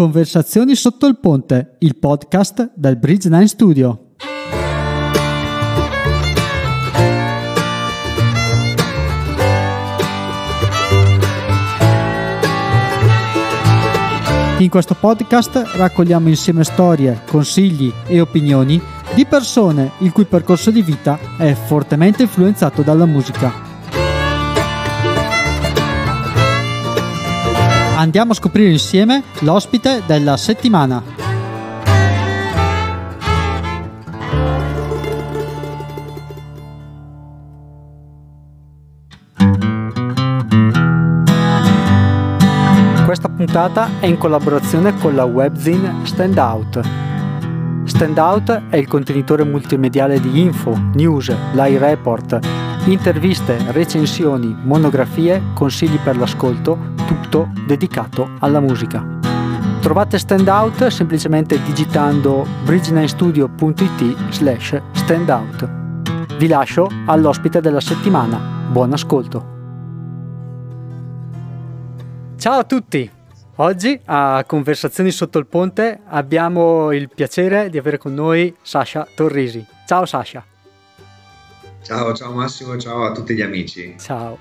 Conversazioni sotto il ponte, il podcast del Bridge 9 Studio. In questo podcast raccogliamo insieme storie, consigli e opinioni di persone il cui percorso di vita è fortemente influenzato dalla musica. Andiamo a scoprire insieme l'ospite della settimana. Questa puntata è in collaborazione con la webzine Standout. Standout è il contenitore multimediale di info, news, live report, interviste, recensioni, monografie, consigli per l'ascolto, tutto dedicato alla musica. Trovate Standout semplicemente digitando bridge9studio.it slash standout. Vi lascio all'ospite della settimana. Buon ascolto! Ciao a tutti! Oggi a Conversazioni sotto il ponte abbiamo il piacere di avere con noi Sasha Torrisi. Ciao Sasha! Ciao, ciao Massimo, ciao a tutti gli amici. Ciao.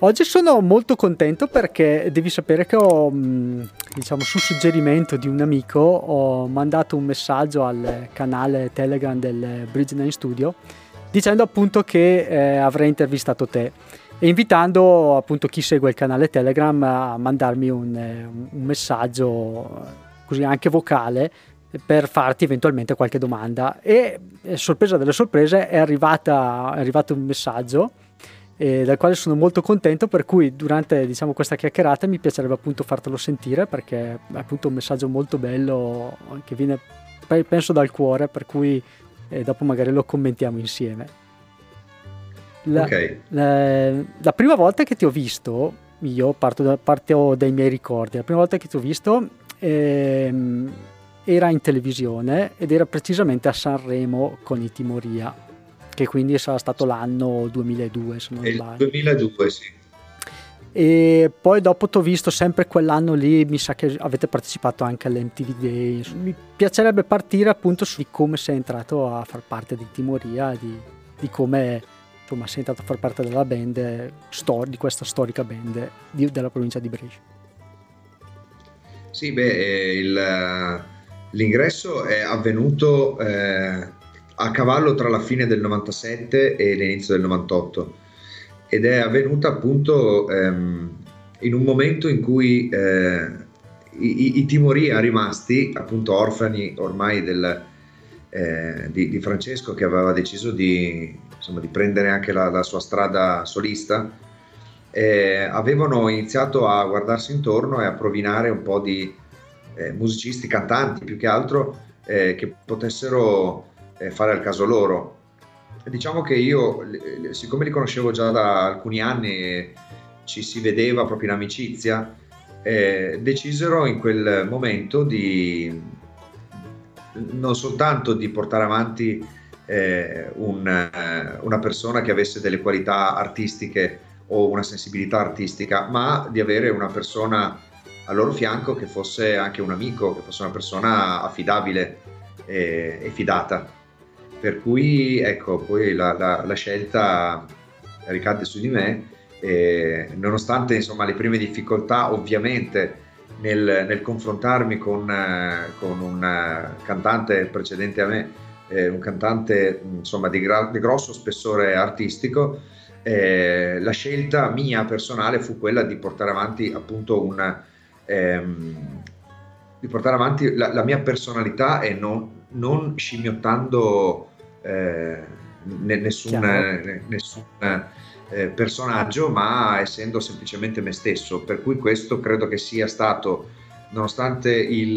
Oggi sono molto contento perché devi sapere che ho, diciamo, su suggerimento di un amico, ho mandato un messaggio al canale Telegram del Bridge 9 Studio dicendo appunto che eh, avrei intervistato te e invitando appunto chi segue il canale Telegram a mandarmi un, un messaggio così anche vocale per farti eventualmente qualche domanda e sorpresa delle sorprese è, arrivata, è arrivato un messaggio eh, dal quale sono molto contento per cui durante diciamo, questa chiacchierata mi piacerebbe appunto fartelo sentire perché è appunto un messaggio molto bello che viene penso dal cuore per cui eh, dopo magari lo commentiamo insieme la, okay. la, la, prima volta che ti ho visto io parto, da, parto dai miei ricordi la prima volta che ti ho visto ehm, era in televisione ed era precisamente a Sanremo con i Timoria, che quindi sarà stato l'anno 2002 se non sbaglio. 2002 sì. E poi dopo ti ho visto sempre quell'anno lì, mi sa che avete partecipato anche all'MTV Day. Mi piacerebbe partire appunto su come sei entrato a far parte di Timoria, di, di come insomma, sei entrato a far parte della band, stor- di questa storica band di, della provincia di Brescia. Sì, beh, il, L'ingresso è avvenuto eh, a cavallo tra la fine del 97 e l'inizio del 98 ed è avvenuta appunto ehm, in un momento in cui eh, i, i, Timoria rimasti, appunto orfani ormai del, eh, di, di, Francesco che aveva deciso di, insomma, di prendere anche la, la, sua strada solista, eh, avevano iniziato a guardarsi intorno e a provinare un po' di eh, musicisti, cantanti più che altro, eh, che potessero eh, fare al caso loro. Diciamo che io, siccome li conoscevo già da alcuni anni ci si vedeva proprio in amicizia, eh, decisero in quel momento di non soltanto di portare avanti eh, un, eh, una persona che avesse delle qualità artistiche o una sensibilità artistica, ma di avere una persona al loro fianco che fosse anche un amico, che fosse una persona affidabile e, e fidata. Per cui ecco, poi la, la, la scelta ricade su di me, e, nonostante insomma, le prime difficoltà ovviamente nel, nel confrontarmi con, con, un cantante precedente a me, eh, un cantante insomma, di, gra- di grosso spessore artistico, eh, la scelta mia personale fu quella di portare avanti appunto un, ehm, di portare avanti la, la, mia personalità e non, non scimmiottando eh, nessun, nessun eh, personaggio, ma essendo semplicemente me stesso. Per cui questo credo che sia stato, nonostante il,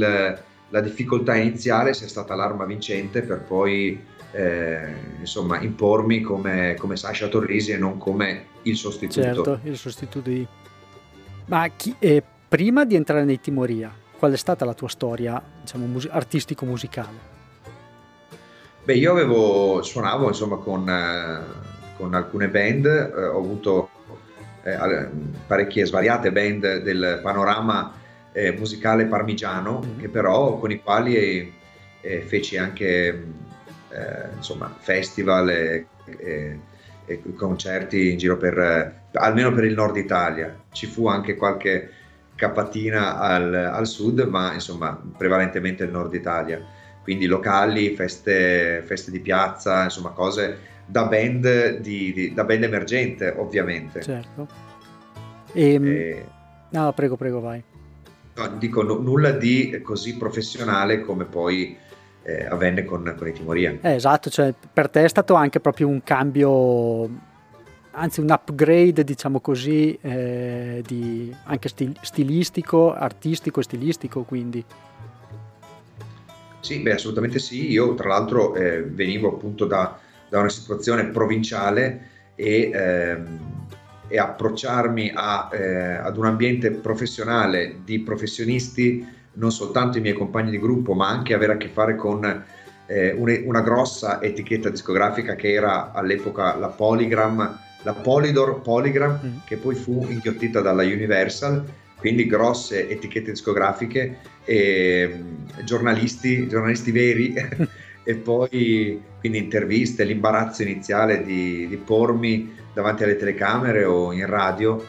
la difficoltà iniziale, sia stata l'arma vincente per poi eh, insomma, impormi come, come Sasha Torrisi e non come il sostituto. Certo, il sostituto di... Ma chi, eh, prima di entrare nei Timoria, qual è stata la tua storia diciamo, mus- artistico-musicale? Beh, io avevo, suonavo insomma con, eh, con alcune band, eh, ho avuto eh, parecchie svariate band del panorama eh, musicale parmigiano, mm-hmm. che però con i quali eh, feci anche insomma, festival e, e, e, concerti in giro per, almeno per il nord Italia. Ci fu anche qualche capatina al, al sud, ma insomma prevalentemente il nord Italia. Quindi locali, feste, feste di piazza, insomma cose da band, di, di, da band emergente ovviamente. Certo. E, ehm, e... No, prego, prego, vai. No, dico no, nulla di così professionale come poi eh, avvenne con, con i Timoria. Eh, esatto, cioè per te è stato anche proprio un cambio, anzi un upgrade, diciamo così, eh, di, anche stil, stilistico, artistico e stilistico, quindi. Sì, beh, assolutamente sì. Io tra l'altro eh, venivo appunto da, da, una situazione provinciale e, ehm, e approcciarmi a, eh, ad un ambiente professionale di professionisti non soltanto i miei compagni di gruppo, ma anche avere a che fare con eh, una grossa etichetta discografica che era all'epoca la Polygram, la Polydor Polygram, mm. che poi fu inghiottita dalla Universal, quindi grosse etichette discografiche e mm, giornalisti, giornalisti veri. e poi quindi interviste, l'imbarazzo iniziale di, di pormi davanti alle telecamere o in radio.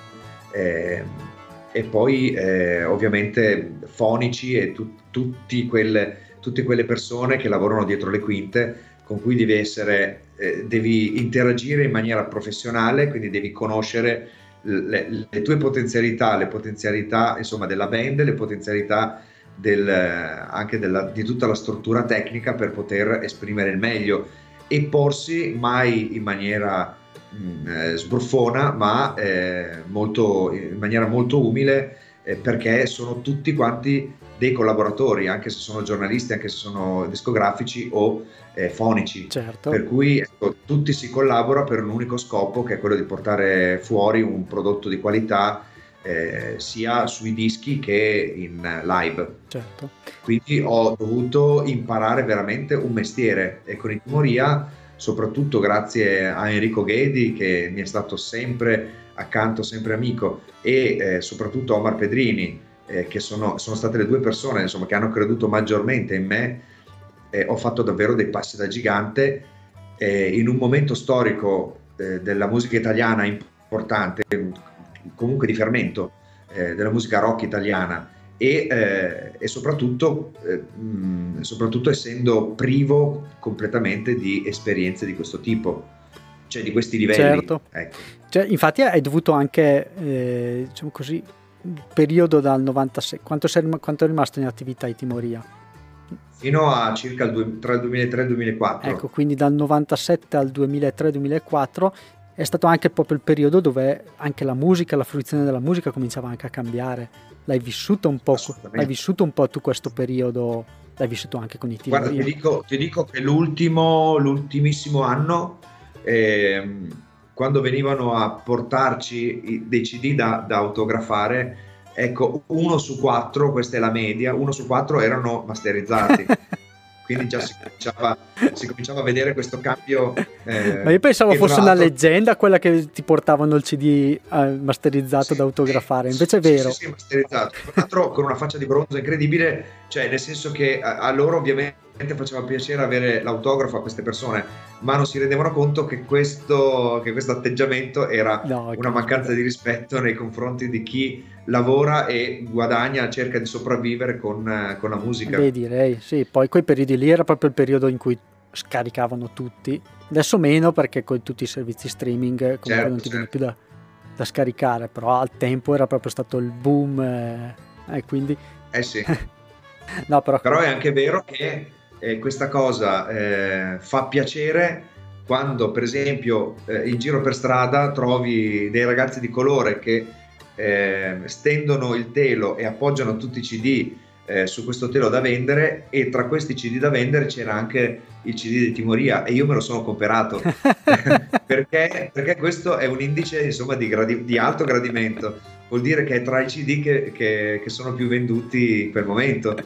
Eh, e poi eh, ovviamente fonici e tu, quelle, tutte quelle persone che lavorano dietro le quinte con cui devi essere, eh, devi interagire in maniera professionale, quindi devi conoscere le, le, tue potenzialità, le potenzialità insomma della band, le potenzialità del, anche della, di tutta la struttura tecnica per poter esprimere il meglio e porsi mai in maniera mh, mm, eh, sbruffona, ma eh, molto, in maniera molto umile, eh, perché sono tutti quanti dei collaboratori, anche se sono giornalisti, anche se sono discografici o eh, fonici. Certo. Per cui ecco, tutti si collabora per un unico scopo, che è quello di portare fuori un prodotto di qualità. Eh, sia sui dischi che in live. Certo. Quindi ho dovuto imparare veramente un mestiere e con Itimoria soprattutto grazie a Enrico Ghedi che mi è stato sempre accanto, sempre amico e eh, soprattutto a Omar Pedrini eh, che sono, sono, state le due persone insomma, che hanno creduto maggiormente in me, eh, ho fatto davvero dei passi da gigante in un momento storico eh, della musica italiana importante, comunque di fermento eh, della musica rock italiana e, eh, e soprattutto, eh, mh, soprattutto, essendo privo completamente di esperienze di questo tipo, cioè di questi livelli. Certo. Ecco. Cioè, infatti hai dovuto anche, eh, diciamo così, periodo dal 96, quanto, sei, quanto è rimasto in attività in Timoria? Fino a circa il, tra il 2003 e il 2004. Ecco, quindi dal 97 al 2003-2004 è stato anche proprio il periodo dove anche la musica, la fruizione della musica cominciava anche a cambiare l'hai vissuto un po', l'hai vissuto un po' tu questo periodo, l'hai vissuto anche con i team. Guarda, ti dico, ti dico, che l'ultimo, l'ultimissimo anno, eh, quando venivano a portarci dei CD da, da autografare, ecco, uno su quattro, questa è la media, uno su quattro erano masterizzati. quindi già si cominciava, si cominciava, a vedere questo cambio. Eh, Ma io pensavo fosse una leggenda quella che ti portavano il CD eh, masterizzato sì, da autografare, invece è vero. Sì, sì, masterizzato. Tra l'altro con una faccia di bronzo incredibile, cioè nel senso che a, a loro ovviamente faceva piacere avere l'autografo a queste persone, ma non si rendevano conto che questo, che questo atteggiamento era no, una mancanza di rispetto nei confronti di chi lavora e guadagna, cerca di sopravvivere con, con la musica. Beh, direi, sì, poi quei periodi lì era proprio il periodo in cui scaricavano tutti, adesso meno perché con tutti i servizi streaming comunque certo, non ti certo. più da, da, scaricare, però al tempo era proprio stato il boom eh, e quindi... Eh sì. no, però... però è anche vero che eh, questa cosa eh, fa piacere quando per esempio eh, in giro per strada trovi dei ragazzi di colore che eh, stendono il telo e appoggiano tutti i CD eh, su questo telo da vendere e tra questi CD da vendere c'era anche il CD di Timoria e io me lo sono comperato perché, perché, questo è un indice insomma di, gradi- di, alto gradimento. Vuol dire che è tra i CD che, che, che sono più venduti quel momento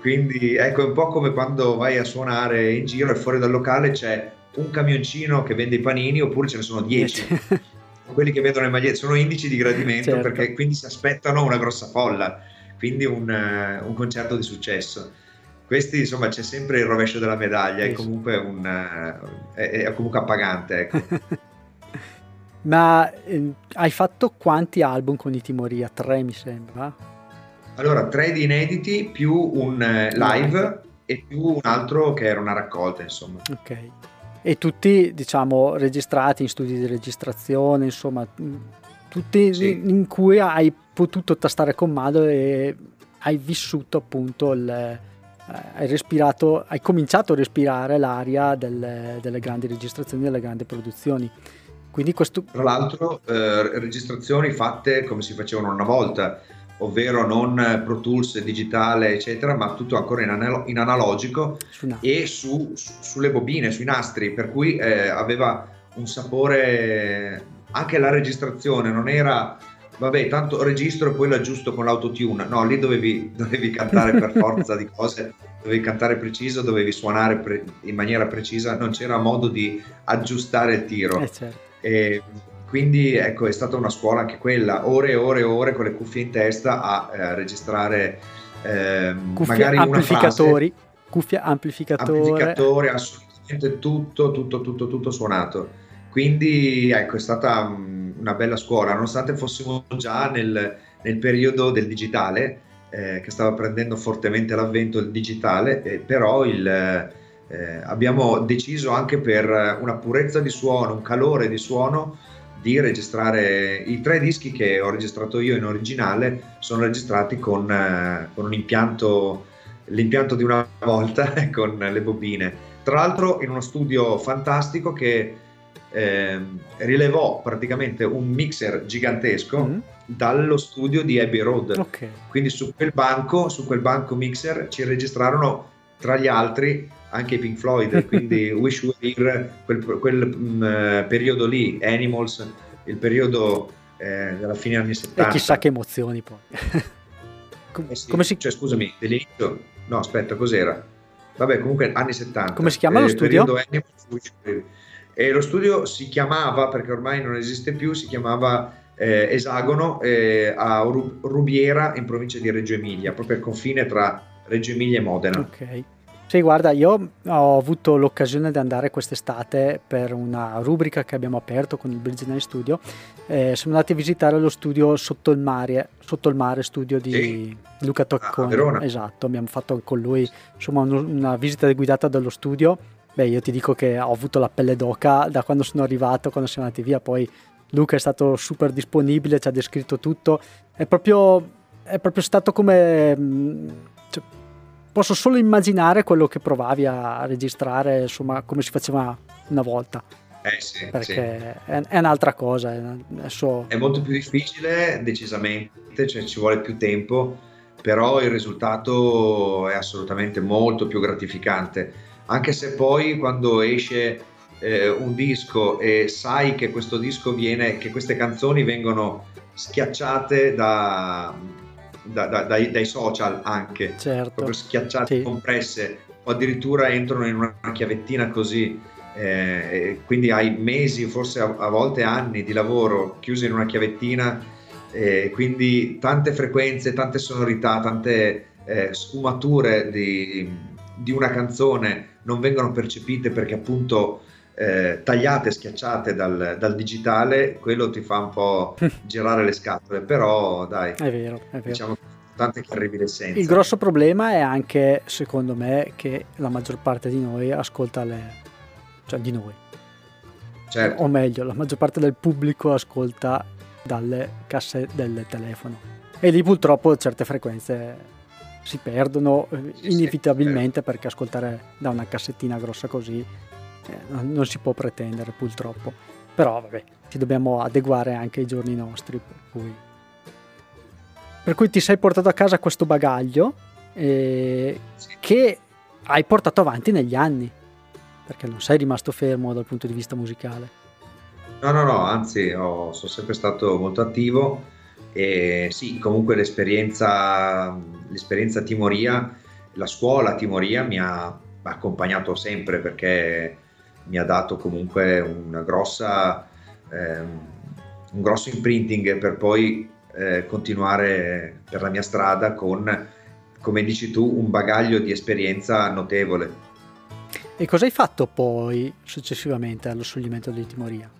quindi ecco, è un po' come quando vai a suonare in giro e fuori dal locale c'è un camioncino che vende i panini oppure ce ne sono 10. Quelli che vendono le magliette sono indici di gradimento certo. perché quindi si aspettano una grossa folla. quindi un, un concerto di successo questi insomma c'è sempre il rovescio della medaglia, è comunque, un, è, è comunque appagante. Ecco. Ma eh, hai fatto quanti album con i Timoria? Tre mi sembra. Allora, tre di inediti più un eh, live e più un altro che era una raccolta, insomma. Ok. E tutti, diciamo, registrati in studi di registrazione, insomma, tutti sì. in cui hai potuto tastare con mano e hai vissuto appunto il hai respirato, hai cominciato a respirare l'aria delle, delle grandi registrazioni, delle grandi produzioni. Quindi questo... Tra l'altro, eh, registrazioni fatte come si facevano una volta, ovvero non Pro Tools digitale, eccetera, ma tutto ancora in, analo- in analogico su e su, su, sulle bobine, sui nastri, per cui eh, aveva un sapore. Anche la registrazione non era vabbè, tanto registro e poi l'aggiusto con l'autotune. No, lì dovevi, dovevi cantare per forza di cose, dovevi cantare preciso, dovevi suonare pre- in maniera precisa, non c'era modo di aggiustare il tiro. Eh certo. e, quindi ecco, è stata una scuola anche quella, ore e ore e ore con le cuffie in testa a eh, registrare eh, cuffie magari amplificatori, una frase, cuffie amplificatore. amplificatore, assolutamente tutto, tutto, tutto, tutto suonato. Quindi ecco, è stata una bella scuola, nonostante fossimo già nel, nel periodo del digitale, eh, che stava prendendo fortemente l'avvento il digitale, eh, però il, eh, abbiamo deciso anche per una purezza di suono, un calore di suono, di registrare i tre dischi che ho registrato io in originale, sono registrati con, eh, con un impianto, l'impianto di una volta, con le bobine. Tra l'altro in uno studio fantastico che eh, rilevò praticamente un mixer gigantesco mm. dallo studio di Abbey Road. Okay. Quindi su quel banco, su quel banco mixer ci registrarono tra gli altri anche i Pink Floyd, quindi Wish We Were quel, quel um, periodo lì, Animals, il periodo eh, della fine anni 70. E chissà che emozioni poi. Com- eh sì, come si... Cioè, scusami, dell'inizio... No, aspetta, cos'era? Vabbè, comunque anni 70. Come si chiama lo eh, studio? Animals. E lo studio si chiamava, perché ormai non esiste più, si chiamava eh, Esagono eh, a Rubiera in provincia di Reggio Emilia, proprio al confine tra Reggio Emilia e Modena. Ok. Sì, guarda, io ho avuto l'occasione di andare quest'estate per una rubrica che abbiamo aperto con il Bridge Night Studio. Eh, siamo andati a visitare lo studio Sotto il Mare, Sotto il Mare studio di sì. Luca Tocconi. Ah, esatto, abbiamo fatto con lui insomma, una visita guidata dallo studio Beh, io ti dico che ho avuto la pelle d'oca da quando sono arrivato, quando siamo andati via, poi Luca è stato super disponibile, ci ha descritto tutto, è proprio, è proprio stato come... Posso solo immaginare quello che provavi a registrare, insomma, come si faceva una volta. Eh sì, perché sì. È, è, un'altra cosa. È, so... è, molto più difficile, decisamente, cioè ci vuole più tempo, però il risultato è assolutamente molto più gratificante anche se poi quando esce eh, un disco e sai che questo disco viene, che queste canzoni vengono schiacciate da, da, da, dai, dai, social anche, certo. proprio schiacciate, sì. compresse, o addirittura entrano in una chiavettina così. Eh, quindi hai mesi, forse a, a, volte anni di lavoro chiusi in una chiavettina, eh, quindi tante frequenze, tante sonorità, tante eh, sfumature di, di una canzone non vengono percepite perché appunto eh, tagliate, schiacciate dal, dal, digitale, quello ti fa un po' girare le scatole, però dai, è vero, è vero. diciamo che che arrivi l'essenza. Il grosso problema è anche, secondo me, che la maggior parte di noi ascolta le... cioè di noi. Certo. O meglio, la maggior parte del pubblico ascolta dalle casse del telefono. E lì purtroppo certe frequenze si perdono inevitabilmente perché ascoltare da una cassettina grossa così eh, non si può pretendere purtroppo. Però vabbè, ci dobbiamo adeguare anche ai giorni nostri. Per cui, per cui ti sei portato a casa questo bagaglio eh, che hai portato avanti negli anni, perché non sei rimasto fermo dal punto di vista musicale. No, no, no, anzi, ho, sono sempre stato molto attivo e sì, comunque l'esperienza, l'esperienza Timoria, la scuola Timoria mi ha accompagnato sempre perché mi ha dato comunque una grossa, eh, un grosso imprinting per poi eh, eh, continuare per la mia strada con, come dici tu, un bagaglio di esperienza notevole. E cosa hai fatto poi successivamente allo scioglimento di Timoria,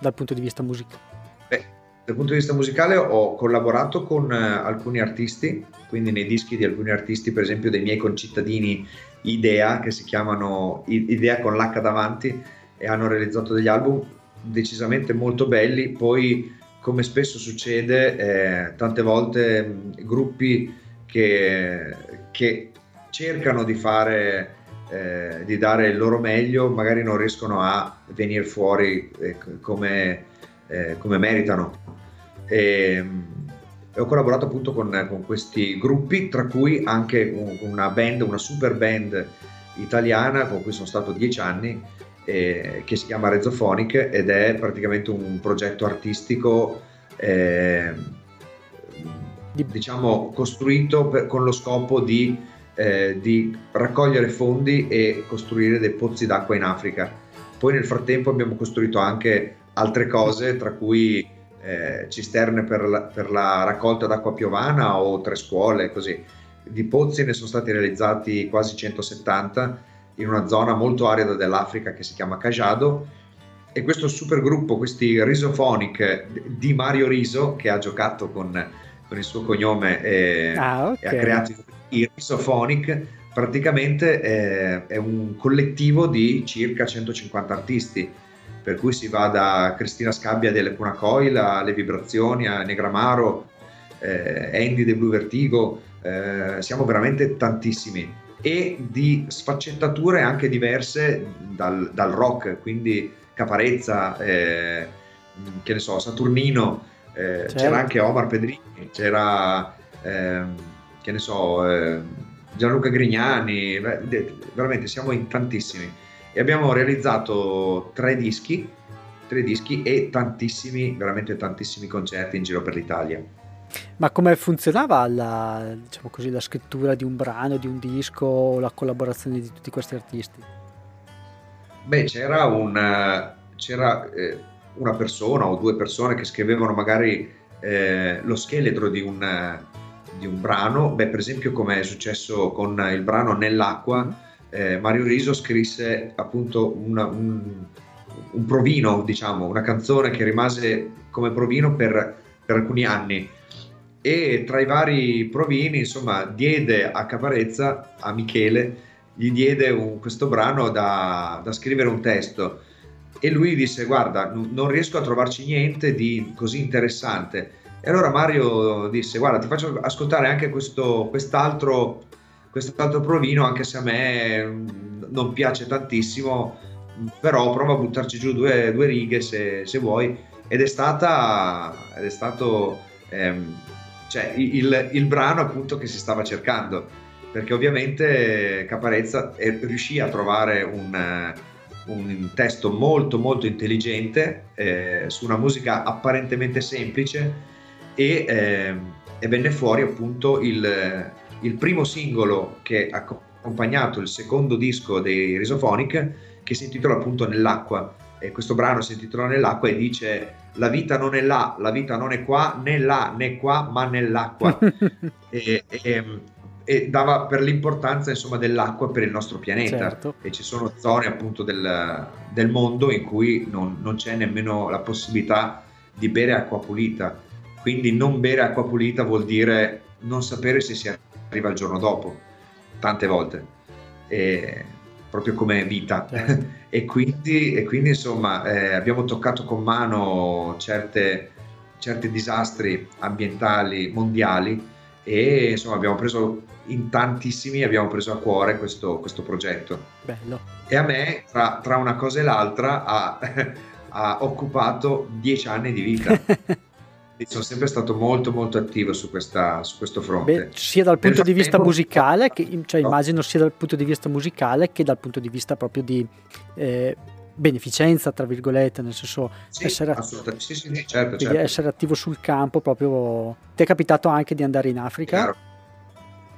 dal punto di vista musicale? Beh, dal punto di vista musicale ho collaborato con uh, alcuni artisti, quindi nei dischi di alcuni artisti, per esempio dei miei concittadini Idea, che si chiamano Idea con l'H davanti, e hanno realizzato degli album decisamente molto belli. Poi, come spesso succede, eh, tante volte mh, gruppi che, che, cercano di fare, eh, di dare il loro meglio, magari non riescono a venire fuori eh, come, eh, come, meritano. E, e ho collaborato appunto con, con, questi gruppi, tra cui anche una band, una super band italiana con cui sono stato dieci anni eh, che si chiama Rezophonic ed è praticamente un progetto artistico eh, diciamo costruito per, con lo scopo di, eh, di, raccogliere fondi e costruire dei pozzi d'acqua in Africa. Poi nel frattempo abbiamo costruito anche altre cose, tra cui eh, cisterne per la, per la raccolta d'acqua piovana o tre scuole, così. Di pozzi ne sono stati realizzati quasi 170 in una zona molto arida dell'Africa che si chiama Cajado e questo super gruppo, questi Risophonic di Mario Riso che ha giocato con, con il suo cognome e, ah, okay. e, ha creato il Risophonic praticamente è, è, un collettivo di circa 150 artisti per cui si va da Cristina Scabbia delle Punacoil alle Vibrazioni a Negramaro eh, Andy de Blue Vertigo eh, siamo veramente tantissimi e di sfaccettature anche diverse dal, dal rock, quindi Caparezza, eh, che ne so, Saturnino, eh, certo. c'era anche Omar Pedrini, c'era, eh, che ne so, eh, Gianluca Grignani, veramente siamo in tantissimi e abbiamo realizzato tre dischi, tre dischi e tantissimi, veramente tantissimi concerti in giro per l'Italia. Ma come funzionava la, diciamo così, la scrittura di un brano, di un disco o la collaborazione di tutti questi artisti? Beh, c'era, un, c'era eh, una persona o due persone che scrivevano magari eh, lo scheletro di un, di un brano. Beh, per esempio, come è successo con il brano Nell'acqua, eh, Mario Riso scrisse appunto una, un, un provino, diciamo, una canzone che rimase come provino per, per alcuni anni. E tra i vari provini, insomma, diede a Caparezza, a Michele, gli diede un, questo brano da, da, scrivere un testo. E lui disse guarda n- non riesco a trovarci niente di così interessante. E allora Mario disse guarda ti faccio ascoltare anche questo, quest'altro, quest'altro provino anche se a me mm, non piace tantissimo però prova a buttarci giù due, due righe se, se, vuoi. Ed è stata ed è stato ehm, cioè il, il, brano appunto che si stava cercando, perché ovviamente Caparezza riuscì a trovare un, un testo molto molto intelligente eh, su una musica apparentemente semplice e, eh, e venne fuori appunto il, il, primo singolo che ha accompagnato il secondo disco dei Risophonic che si intitola appunto Nell'acqua e questo brano si intitola Nell'acqua e dice la vita non è là, la vita non è qua, né là né qua, ma nell'acqua. e, e, e, dava per l'importanza insomma, dell'acqua per il nostro pianeta. Certo. E ci sono zone appunto del, del mondo in cui non, non, c'è nemmeno la possibilità di bere acqua pulita. Quindi non bere acqua pulita vuol dire non sapere se si arriva il giorno dopo, tante volte. E, proprio come vita. Certo. e, quindi, e, quindi, insomma eh, abbiamo toccato con mano certe, certi disastri ambientali mondiali e insomma abbiamo preso in tantissimi abbiamo preso a cuore questo, questo progetto. Bello. E a me, tra, tra una cosa e l'altra, ha, ha occupato dieci anni di vita. sono sempre stato molto molto attivo su, questa, su questo fronte. Beh, sia dal punto di vista musicale, che, cioè no. immagino sia dal punto di vista musicale che dal punto di vista proprio di eh, beneficenza, tra virgolette, nel senso sì, essere, sì, sì, certo, certo. essere, attivo sul campo proprio. Ti è capitato anche di andare in Africa? Chiaro.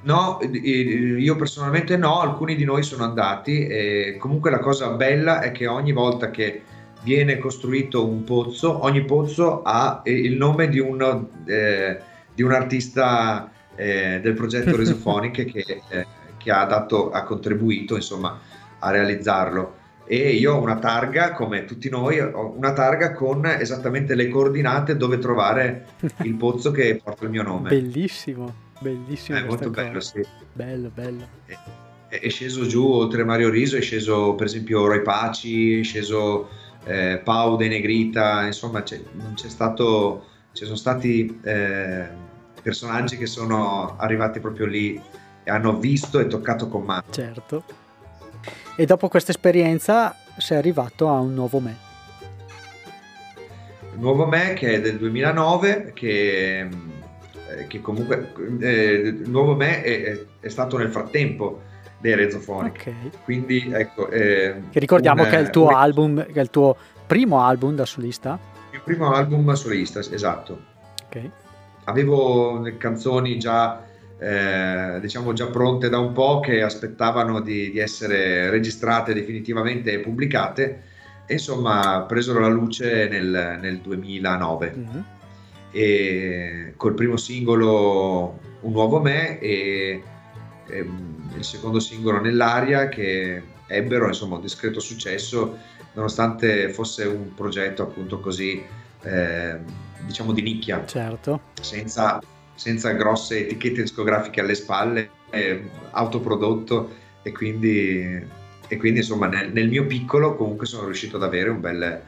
No, io personalmente no, alcuni di noi sono andati comunque la cosa bella è che ogni volta che viene costruito un pozzo, ogni pozzo ha il nome di un, eh, di un artista eh, del progetto Resophonic che, eh, che ha, dato, ha contribuito insomma, a realizzarlo. E io ho una targa, come tutti noi, ho una targa con esattamente le coordinate dove trovare il pozzo che porta il mio nome. Bellissimo, bellissimo. È molto cosa. bello, sì. Bello, bello. È, è, sceso giù, oltre Mario Riso, è sceso per esempio Roy Paci, è sceso eh, Pau De Negrita, insomma c'è, c'è stato, ci sono stati eh, personaggi che sono arrivati proprio lì e hanno visto e toccato con mano. Certo. E dopo questa esperienza sei arrivato a un nuovo me. Il nuovo me che è del 2009, che, eh, che comunque eh, il nuovo me è, è, stato nel frattempo dei Rezzofonic. Okay. Quindi ecco. Eh, che ricordiamo un, che è il tuo un... album, che è il tuo primo album da solista. Il primo album solista, esatto. Ok. Avevo canzoni già eh, diciamo già pronte da un po' che aspettavano di, di essere registrate definitivamente e pubblicate e insomma presero la luce nel, nel 2009 mm-hmm. e col primo singolo Un nuovo me e, e il secondo singolo Nell'aria che ebbero insomma un discreto successo nonostante fosse un progetto appunto così eh, diciamo di nicchia. Certo. Senza senza grosse etichette discografiche alle spalle, eh, autoprodotto e quindi, e quindi insomma nel, nel, mio piccolo comunque sono riuscito ad avere un bel,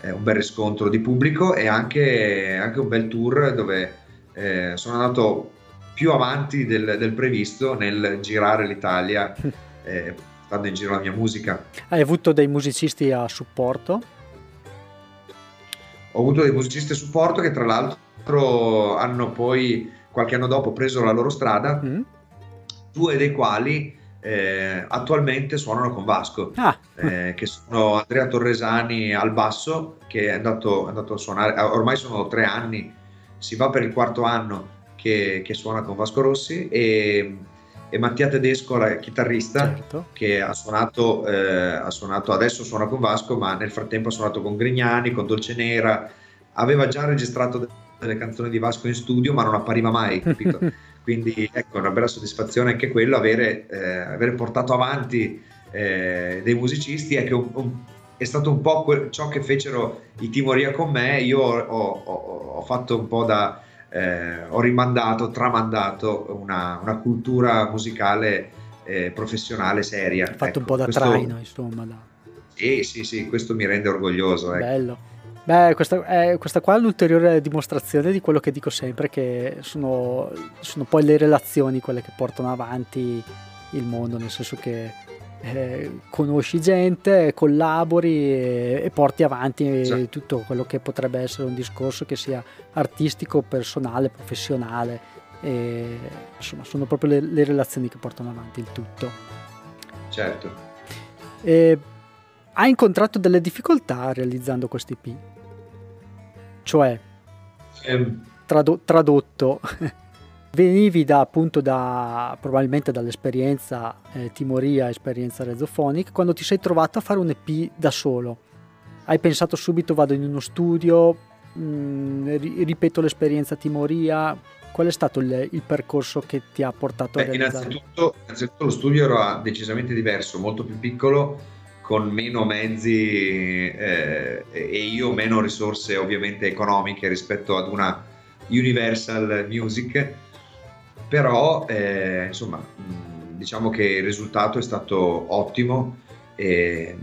eh, un bel riscontro di pubblico e anche, anche un bel tour dove eh, sono andato più avanti del, del, previsto nel girare l'Italia eh, in giro la mia musica. Hai avuto dei musicisti a supporto? Ho avuto dei musicisti a supporto che tra l'altro hanno poi qualche anno dopo preso la loro strada, mm. due dei quali eh, attualmente suonano con Vasco, ah. eh, che sono Andrea Torresani al basso, che è andato, è andato, a suonare, ormai sono tre anni, si va per il quarto anno che, che suona con Vasco Rossi, e, e Mattia Tedesco, la chitarrista, certo. che ha suonato, eh, ha suonato, adesso suona con Vasco, ma nel frattempo ha suonato con Grignani, con Dolce Nera, aveva già registrato delle canzoni di Vasco in studio, ma non appariva mai, capito? Quindi ecco, una bella soddisfazione anche quello, avere, eh, avere portato avanti eh, dei musicisti, è, un, un, è stato un po' quel, ciò che fecero i Timoria con me, io ho, ho, ho fatto un po' da... Eh, ho rimandato, tramandato una, una cultura musicale eh, professionale seria. Hai fatto ecco, un po' da questo, traino, insomma. Da... Sì, sì, sì, questo mi rende orgoglioso. Ecco. Bello. Beh, questa, eh, questa qua è un'ulteriore dimostrazione di quello che dico sempre, che sono, sono poi le relazioni quelle che portano avanti il mondo, nel senso che eh, conosci gente, collabori e, e porti avanti sì. tutto quello che potrebbe essere un discorso che sia artistico, personale, professionale. E, insomma, sono proprio le, le, relazioni che portano avanti il tutto. Certo. E, hai incontrato delle difficoltà realizzando questi EP? Cioè, ehm. tradu- tradotto, venivi da appunto da probabilmente dall'esperienza eh, timoria, esperienza rezophonic, quando ti sei trovato a fare un EP da solo. Hai pensato subito vado in uno studio, mh, mm, ripeto l'esperienza timoria, qual è stato il, il, percorso che ti ha portato a Beh, realizzare? Innanzitutto, innanzitutto lo studio era decisamente diverso, molto più piccolo con meno mezzi eh, e io meno risorse ovviamente economiche rispetto ad una Universal Music, però eh, insomma diciamo che il risultato è stato ottimo e,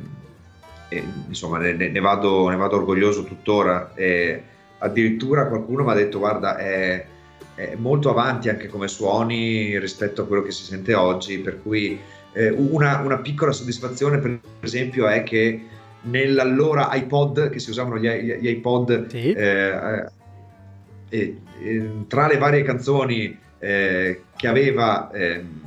e insomma ne, ne, vado, ne, vado, orgoglioso tuttora e addirittura qualcuno mi ha detto guarda è, è molto avanti anche come suoni rispetto a quello che si sente oggi per cui eh, una, una, piccola soddisfazione, per esempio, è che nell'allora iPod, che si usavano gli, gli iPod, sì. eh, eh, tra le varie canzoni eh, che aveva ehm,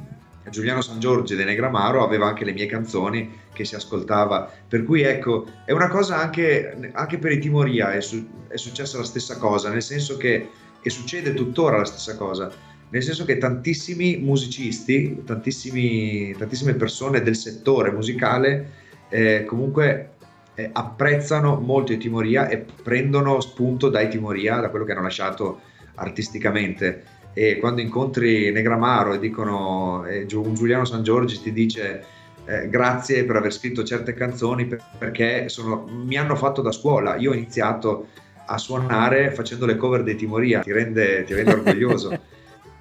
Giuliano San Giorgio de Negramaro, aveva anche le mie canzoni che si ascoltava. Per cui ecco, è una cosa anche, anche per i Timoria, è, su, è successa la stessa cosa, nel senso che, e succede tuttora la stessa cosa nel senso che tantissimi musicisti, tantissime persone del settore musicale eh, comunque eh, apprezzano molto i Timoria e prendono spunto dai Timoria, da quello che hanno lasciato artisticamente e quando incontri Negramaro e dicono eh, un Giuliano San Giorgi ti dice eh, grazie per aver scritto certe canzoni perché sono, mi hanno fatto da scuola. Io ho iniziato a suonare facendo le cover dei Timoria, ti rende, ti rende orgoglioso.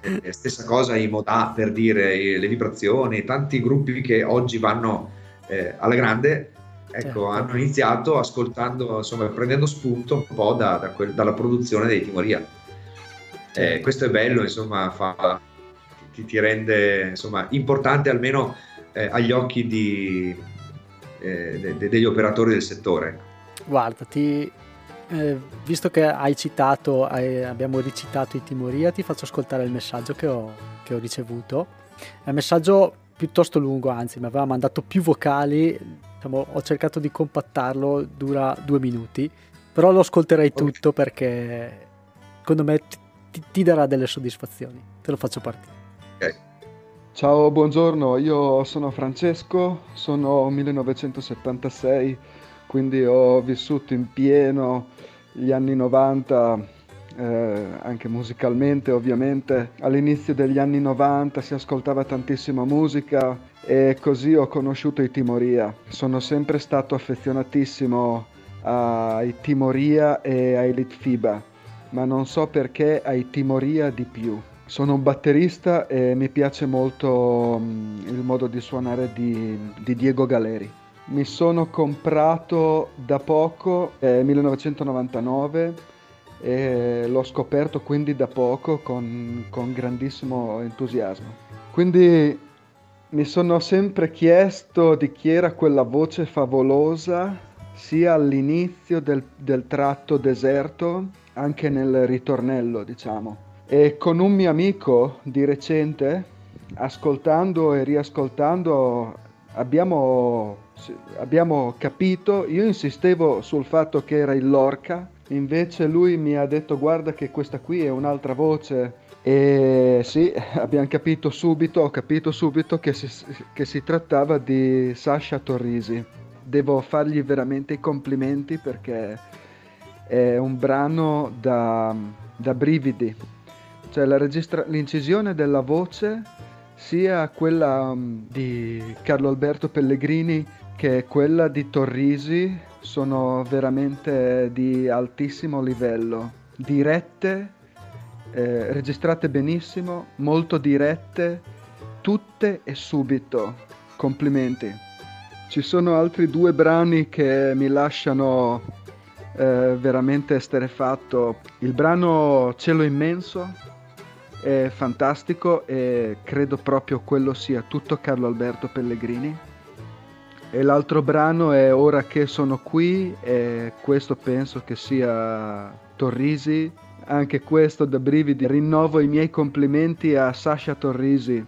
e stessa cosa i Modà per dire le vibrazioni, tanti gruppi che oggi vanno eh, alla grande. Ecco, certo. hanno iniziato ascoltando, insomma, prendendo spunto un po' da, da quel, dalla produzione dei Timoria. Eh, questo è bello, insomma, fa, ti, ti, rende insomma, importante almeno eh, agli occhi di, eh, de, de, degli operatori del settore. Guarda, ti, eh, visto che hai citato, hai, abbiamo ricitato i Timoria, ti faccio ascoltare il messaggio che ho, che ho ricevuto. È un messaggio piuttosto lungo, anzi, mi aveva mandato più vocali, diciamo, ho cercato di compattarlo, dura due minuti, però lo ascolterei tutto okay. perché secondo me ti, ti darà delle soddisfazioni. Te lo faccio partire. Okay. Ciao, buongiorno, io sono Francesco, sono 1976, quindi ho vissuto in pieno gli anni 90, eh, anche musicalmente ovviamente. All'inizio degli anni 90 si ascoltava tantissima musica e così ho conosciuto i Timoria. Sono sempre stato affezionatissimo ai Timoria e ai Litfiba, ma non so perché ai Timoria di più. Sono un batterista e mi piace molto mm, il modo di suonare di, di Diego Galeri. Mi sono comprato da poco, eh, 1999, e l'ho scoperto quindi da poco con, con grandissimo entusiasmo. Quindi mi sono sempre chiesto di chi era quella voce favolosa, sia all'inizio del, del tratto deserto, anche nel ritornello, diciamo e con un mio amico di recente, ascoltando e riascoltando, abbiamo, abbiamo capito, io insistevo sul fatto che era il Lorca, invece lui mi ha detto guarda che questa qui è un'altra voce e sì, abbiamo capito subito, ho capito subito che si, che si trattava di Sasha Torrisi. Devo fargli veramente i complimenti perché è un brano da, da brividi cioè registra- l'incisione della voce sia quella um, di Carlo Alberto Pellegrini che quella di Torrisi sono veramente di altissimo livello, dirette, eh, registrate benissimo, molto dirette, tutte e subito. Complimenti. Ci sono altri due brani che mi lasciano eh, veramente esterefatto. Il brano Cielo immenso è fantastico e credo proprio quello sia tutto Carlo Alberto Pellegrini. E l'altro brano è Ora che sono qui e questo penso che sia Torrisi. Anche questo da brividi. Rinnovo i miei complimenti a Sasha Torrisi.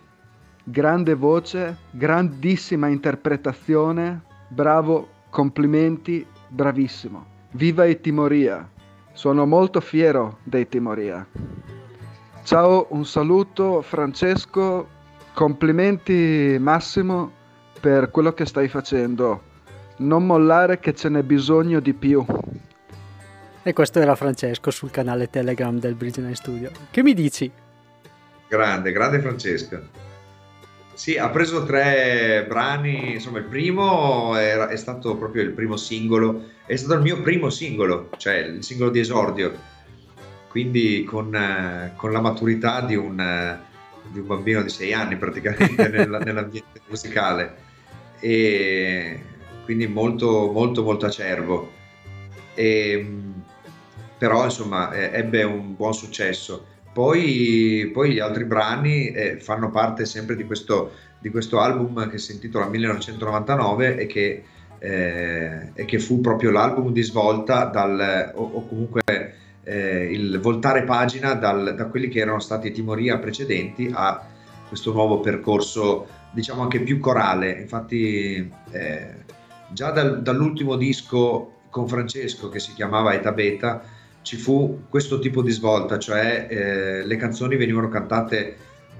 Grande voce, grandissima interpretazione, bravo, complimenti, bravissimo. Viva i Timoria! Sono molto fiero dei Timoria. Ciao, un saluto Francesco, complimenti Massimo per quello che stai facendo. Non mollare che ce n'è bisogno di più. E questo era Francesco sul canale Telegram del Bridge Studio. Che mi dici? Grande, grande Francesco. Sì, ha preso tre brani, insomma il primo era, è stato proprio il primo singolo, è stato il mio primo singolo, cioè il singolo di esordio. Quindi con, eh, con la maturità di un, eh, di un, bambino di sei anni praticamente nella, nell'ambiente musicale. E quindi molto molto molto acerbo. E, però insomma ebbe un buon successo poi, poi gli altri brani eh, fanno parte sempre di questo, di questo, album che si intitola 1999 e che, eh, e che fu proprio l'album di svolta dal, o, o comunque eh, il voltare pagina dal, da quelli che erano stati i Timoria precedenti a questo nuovo percorso, diciamo anche più corale. Infatti, eh, già dal, dall'ultimo disco con Francesco che si chiamava Eta Beta ci fu questo tipo di svolta, cioè eh, le canzoni venivano cantate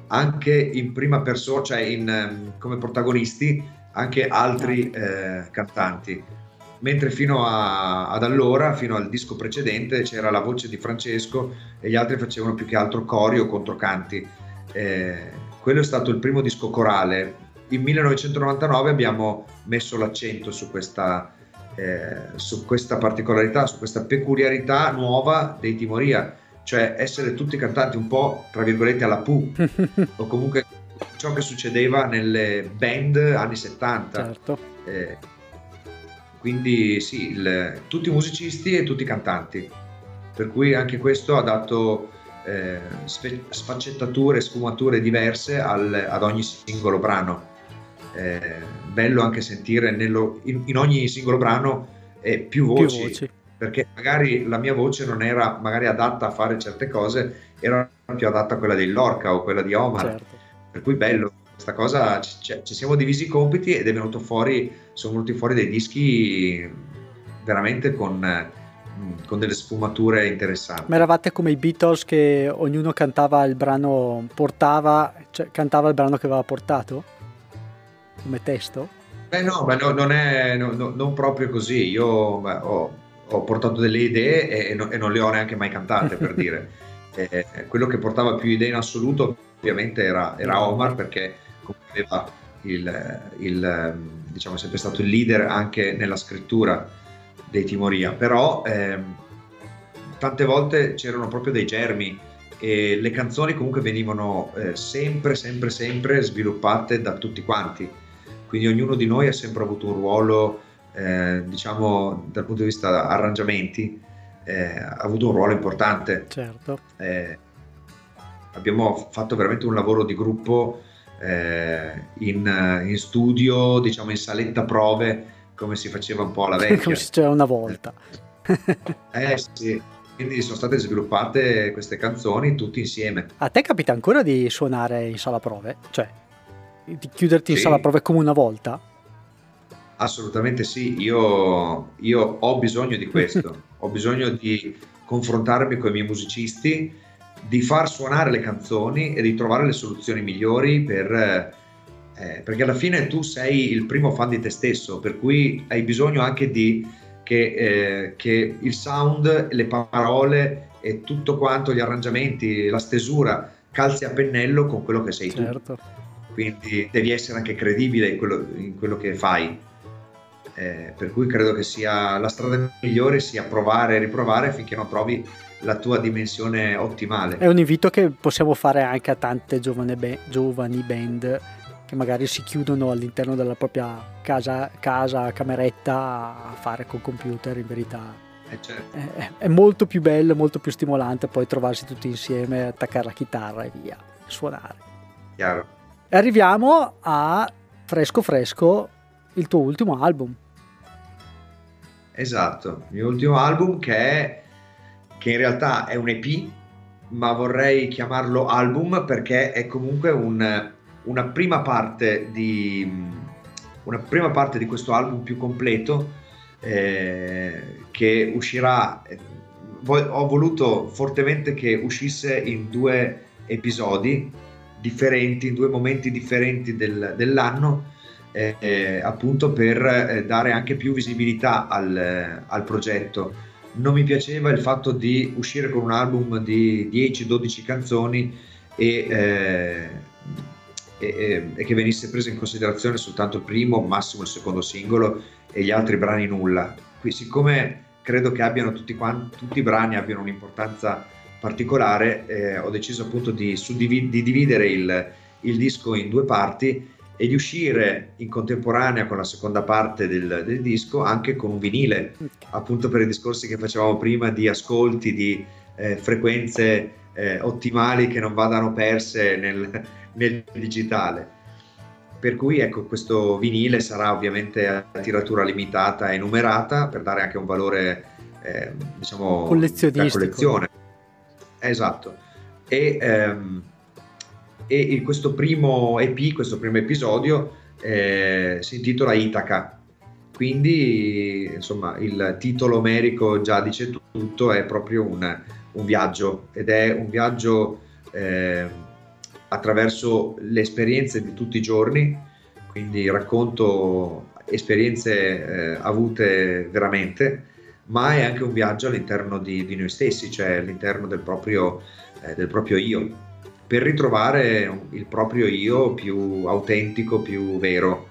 anche in prima persona, cioè in, come protagonisti anche altri eh, cantanti mentre fino a, ad allora, fino al disco precedente, c'era la voce di Francesco e gli altri facevano più che altro cori o controcanti. Eh, quello è stato il primo disco corale. In 1999 abbiamo messo l'accento su questa, eh, su questa particolarità, su questa peculiarità nuova dei Timoria, cioè essere tutti cantanti un po' tra virgolette alla Pooh o comunque ciò che succedeva nelle band anni 70. Certo. Eh, quindi sì, il, tutti musicisti e tutti cantanti, per cui anche questo ha dato eh, sfe- sfaccettature, sfumature diverse al, ad ogni singolo brano. Eh, bello anche sentire nello, in, in, ogni singolo brano eh, più, voci, più voci, perché magari la mia voce non era magari adatta a fare certe cose, era più adatta a quella di Lorca o quella di Omar. Certo. Per cui bello, questa cosa ci, ci siamo divisi i compiti ed è venuto fuori, sono venuti fuori dei dischi veramente con, con delle sfumature interessanti. Ma eravate come i Beatles che ognuno cantava il brano, portava, cioè cantava il brano che aveva portato? Come testo? Beh no, beh, no non è no, no, non proprio così, io ho, ho, portato delle idee e, e, non le ho neanche mai cantate per dire. Eh, quello che portava più idee in assoluto ovviamente era, era Omar perché aveva il, il, diciamo, è sempre stato il leader anche nella scrittura dei Timoria, però ehm, tante volte c'erano proprio dei germi e le canzoni comunque venivano eh, sempre, sempre, sempre sviluppate da tutti quanti, quindi ognuno di noi ha sempre avuto un ruolo, eh, diciamo, dal punto di vista arrangiamenti, eh, ha avuto un ruolo importante. Certo. Eh, abbiamo fatto veramente un lavoro di gruppo eh, in, in, studio, diciamo in saletta prove, come si faceva un po' alla vecchia. come si faceva una volta. eh sì, quindi sono state sviluppate queste canzoni tutte insieme. A te capita ancora di suonare in sala prove? Cioè, di chiuderti sì. in sala prove come una volta? Assolutamente sì, io, io ho bisogno di questo, ho bisogno di confrontarmi con i miei musicisti di far suonare le canzoni e di trovare le soluzioni migliori per, eh, perché alla fine tu sei il primo fan di te stesso, per cui hai bisogno anche di che, eh, che il sound, le parole e tutto quanto, gli arrangiamenti, la stesura calzi a pennello con quello che sei certo. tu. Quindi devi essere anche credibile in quello, in quello che fai. Eh, per cui credo che sia la strada migliore sia provare e riprovare finché non trovi la tua dimensione ottimale. È un invito che possiamo fare anche a tante be- giovani band che magari si chiudono all'interno della propria casa, casa cameretta a fare col computer in verità. Eh certo. è, è, molto più bello, molto più stimolante poi trovarsi tutti insieme, attaccare la chitarra e via, suonare. Chiaro. E arriviamo a Fresco Fresco, il tuo ultimo album. Esatto, il mio ultimo album che è che in realtà è un EP, ma vorrei chiamarlo album perché è comunque un, una, prima parte di, una prima parte di questo album più completo eh, che uscirà. Ho voluto fortemente che uscisse in due episodi differenti, in due momenti differenti del, dell'anno. Eh, appunto per eh, dare anche più visibilità al, al progetto non mi piaceva il fatto di uscire con un album di 10-12 canzoni e, eh, e, e, che venisse preso in considerazione soltanto il primo, massimo il secondo singolo e gli altri brani nulla. Qui, siccome credo che abbiano tutti, quanti, tutti i brani abbiano un'importanza particolare, eh, ho deciso appunto di, suddivid- di dividere il, il disco in due parti e di uscire in contemporanea con la seconda parte del, del, disco anche con un vinile, appunto per i discorsi che facevamo prima di ascolti, di eh, frequenze eh, ottimali che non vadano perse nel, nel, digitale. Per cui ecco, questo vinile sarà ovviamente a tiratura limitata e numerata per dare anche un valore, eh, diciamo, da collezione. Esatto. E, ehm, e questo primo EP, questo primo episodio eh, si intitola Itaca. Quindi, insomma, il titolo omerico già dice tutto, è proprio un, un viaggio ed è un viaggio eh, attraverso le esperienze di tutti i giorni, quindi racconto esperienze eh, avute veramente, ma è anche un viaggio all'interno di, di noi stessi, cioè all'interno del proprio, eh, del proprio io, per ritrovare il proprio io più autentico, più vero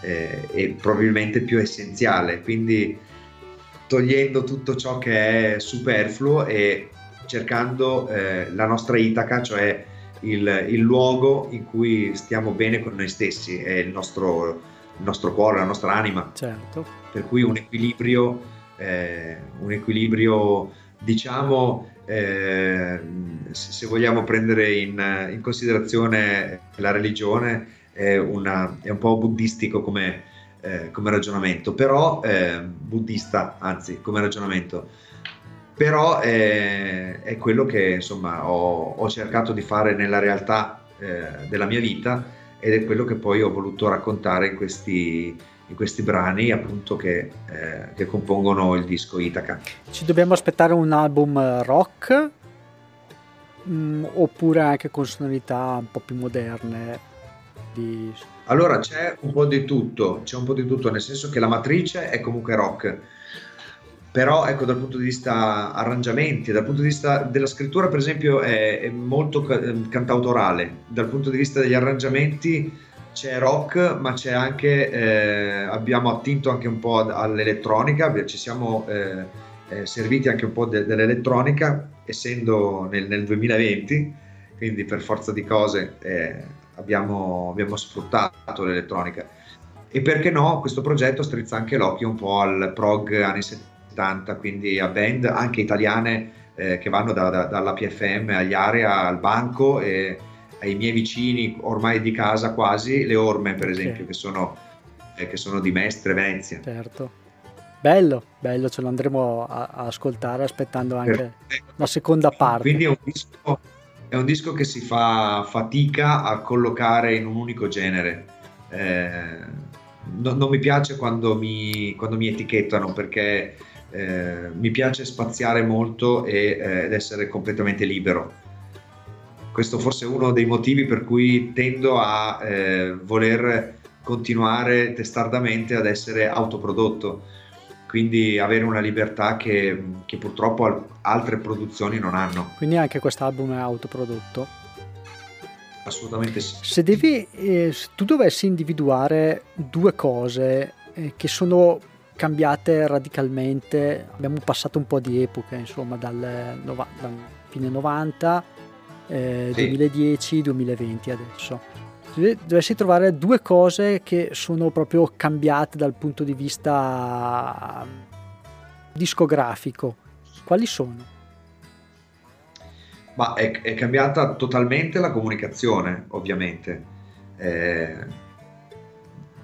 eh, e probabilmente più essenziale. Quindi togliendo tutto ciò che è superfluo e cercando eh, la nostra Itaca, cioè il, il, luogo in cui stiamo bene con noi stessi, è il nostro, il nostro cuore, la nostra anima. Certo. Per cui un equilibrio, eh, un equilibrio diciamo, eh, se vogliamo prendere in, in, considerazione la religione, è, una, è un po' buddistico come, eh, come ragionamento, però eh, buddista, anzi, come ragionamento. Però è, è quello che insomma ho, ho, cercato di fare nella realtà eh, della mia vita ed è quello che poi ho voluto raccontare in questi, in questi brani appunto che, eh, che, compongono il disco Itaca. Ci dobbiamo aspettare un album rock mh, mm, oppure anche con sonorità un po' più moderne? Di... Allora c'è un po' di tutto, c'è un po' di tutto, nel senso che la matrice è comunque rock però ecco dal punto di vista arrangiamenti, dal punto di vista della scrittura per esempio è, è molto ca- ehm, cantautorale, dal punto di vista degli arrangiamenti c'è rock ma c'è anche, eh, abbiamo attinto anche un po' all'elettronica, ci siamo eh, eh, serviti anche un po' de- dell'elettronica essendo nel, nel, 2020, quindi per forza di cose eh, abbiamo, abbiamo sfruttato l'elettronica. E perché no, questo progetto strizza anche l'occhio un po' al prog anni 70 70, quindi a band anche italiane eh, che vanno da, da, dalla PFM agli area al banco e ai miei vicini ormai di casa quasi, le orme per esempio, okay. che, sono, eh, che sono di Mestre, Venezia. Certo. Bello, bello, ce lo andremo a, a ascoltare aspettando anche per, la seconda parte. Quindi è un, disco, è un disco che si fa fatica a collocare in un unico genere. Eh, no, non mi piace quando mi, quando mi etichettano perché eh, mi piace spaziare molto e, eh, ed essere completamente libero. Questo forse è uno dei motivi per cui tendo a eh, voler continuare testardamente ad essere autoprodotto, quindi avere una libertà che, che purtroppo altre produzioni non hanno. Quindi anche quest'album è autoprodotto? Assolutamente sì. Se, devi, eh, se tu dovessi individuare due cose eh, che sono cambiate radicalmente, abbiamo passato un po' di epoche, insomma, dal, nova, dal fine 90, eh, sì. 2010, 2020 adesso. Se dovessi trovare due cose che sono proprio cambiate dal punto di vista discografico, quali sono? Ma è, è cambiata totalmente la comunicazione, ovviamente. Eh,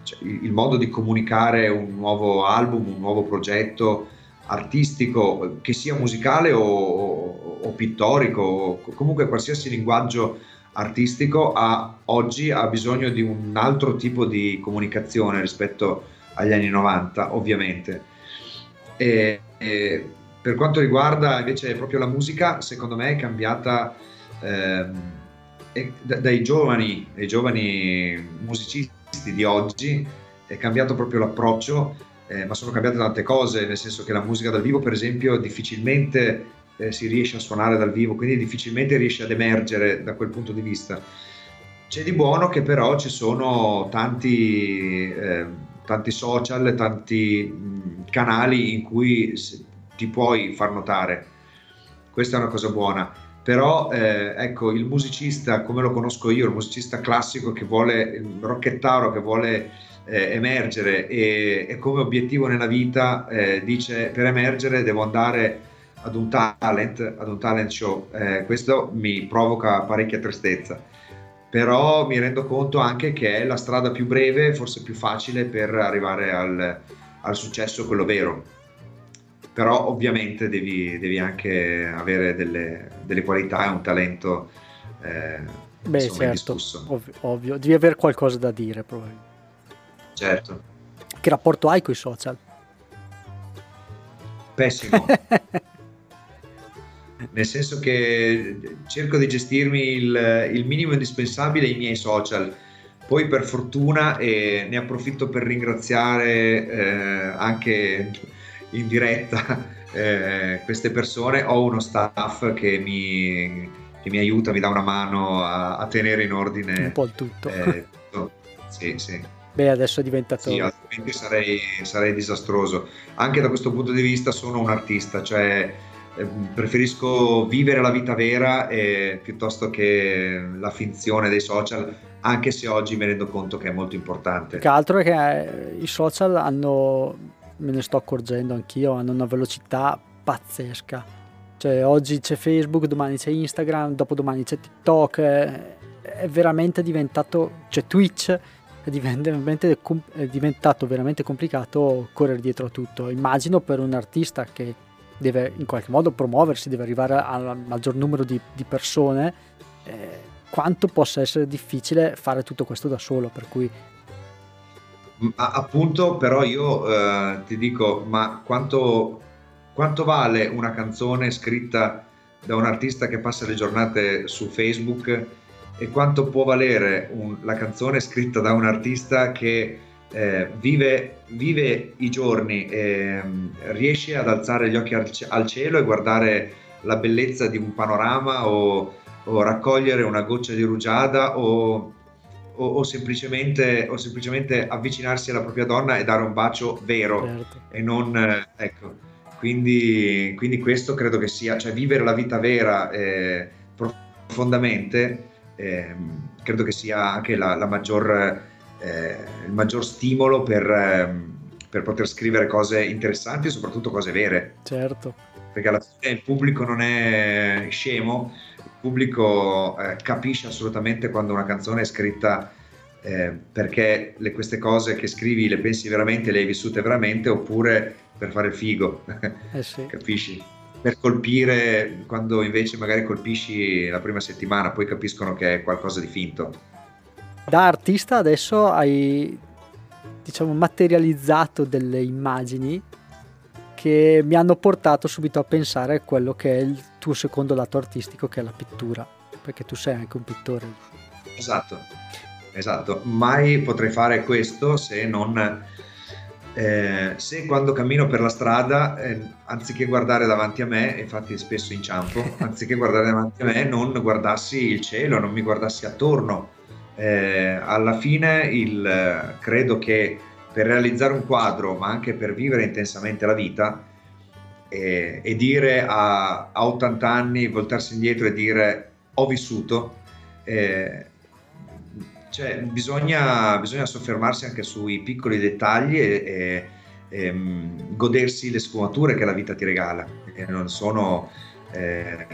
cioè, il modo di comunicare un nuovo album, un nuovo progetto artistico, che sia musicale o, o, pittorico, o comunque qualsiasi linguaggio artistico, ha, oggi ha bisogno di un altro tipo di comunicazione rispetto agli anni 90, ovviamente. E, e per quanto riguarda invece proprio la musica, secondo me è cambiata eh, dai giovani, dai giovani musicisti di oggi è cambiato proprio l'approccio, eh, ma sono cambiate tante cose, nel senso che la musica dal vivo, per esempio, difficilmente eh, si riesce a suonare dal vivo, quindi difficilmente riesce ad emergere da quel punto di vista. C'è di buono che però ci sono tanti, eh, tanti social, tanti mh, canali in cui ti puoi far notare. Questa è una cosa buona però eh, ecco il musicista come lo conosco io, il musicista classico che vuole, il rocchettaro che vuole eh, emergere e, e, come obiettivo nella vita eh, dice per emergere devo andare ad un talent, ad un talent show, eh, questo mi provoca parecchia tristezza, però mi rendo conto anche che è la strada più breve, forse più facile per arrivare al, al successo, quello vero. Però ovviamente devi, devi anche avere delle, delle, qualità e un talento eh, Beh, certo, ovvio, ovvio, devi avere qualcosa da dire probabilmente. Certo. Che rapporto hai con i social? Pessimo. Nel senso che cerco di gestirmi il, il minimo indispensabile ai miei social Poi per fortuna, e ne approfitto per ringraziare eh, anche in diretta eh, queste persone, ho uno staff che mi, che mi, aiuta, mi dà una mano a, a tenere in ordine un po' il tutto. Eh, sì, sì. Beh, adesso è diventato... Sì, altrimenti sarei, sarei disastroso. Anche da questo punto di vista sono un artista, cioè Ehm, preferisco vivere la vita vera eh, piuttosto che la finzione dei social, anche se oggi mi rendo conto che è molto importante. Che altro è che eh, i social hanno, me ne sto accorgendo anch'io, hanno una velocità pazzesca. Cioè oggi c'è Facebook, domani c'è Instagram, dopodomani c'è TikTok, è, è veramente diventato, c'è Twitch, è, diventato veramente complicato correre dietro a tutto. Immagino per un artista che deve in qualche modo promuoversi, deve arrivare al maggior numero di, di persone, eh, quanto possa essere difficile fare tutto questo da solo, per cui... appunto, però io eh, ti dico, ma quanto, quanto vale una canzone scritta da un artista che passa le giornate su Facebook e quanto può valere un, la canzone scritta da un artista che eh, vive, vive, i giorni, eh, riesce ad alzare gli occhi al, al, cielo e guardare la bellezza di un panorama o, o raccogliere una goccia di rugiada o, o, o, semplicemente, o, semplicemente, avvicinarsi alla propria donna e dare un bacio vero certo. e non... Eh, ecco, quindi, quindi, questo credo che sia, cioè vivere la vita vera eh, profondamente, eh, credo che sia anche la, la maggior eh, il maggior stimolo per, ehm, per, poter scrivere cose interessanti e soprattutto cose vere. Certo. Perché alla fine il pubblico non è scemo, il pubblico eh, capisce assolutamente quando una canzone è scritta eh, perché le, queste cose che scrivi le pensi veramente, le hai vissute veramente oppure per fare il figo. Eh sì. Capisci? Per colpire quando invece magari colpisci la prima settimana, poi capiscono che è qualcosa di finto. Da artista adesso hai diciamo materializzato delle immagini che mi hanno portato subito a pensare a quello che è il tuo secondo lato artistico che è la pittura. Perché tu sei anche un pittore. Esatto. Esatto. Mai potrei fare questo se non eh, se quando cammino per la strada, eh, anziché guardare davanti a me, infatti spesso inciampo, anziché guardare davanti a me, non guardassi il cielo, non mi guardassi attorno, eh, alla fine il, credo che per realizzare un quadro, ma anche per vivere intensamente la vita, eh, e dire a, a, 80 anni, voltarsi indietro e dire ho vissuto, eh, cioè, bisogna, bisogna, soffermarsi anche sui piccoli dettagli e, e, e ehm, godersi le sfumature che la vita ti regala, che non sono eh,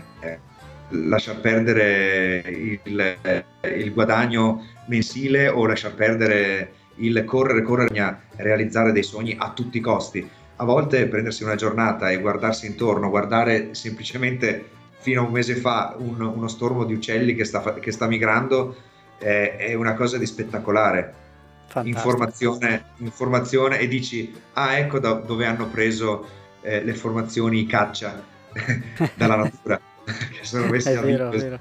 lasciar perdere il, il, guadagno mensile o lasciar perdere il correre, correre, a realizzare dei sogni a tutti i costi. A volte prendersi una giornata e guardarsi intorno, guardare semplicemente fino a un mese fa un, uno stormo di uccelli che sta, che sta migrando è, è, una cosa di spettacolare. Informazione, informazione, e dici, ah ecco da dove hanno preso eh, le formazioni caccia dalla natura. che sono a vero, vero.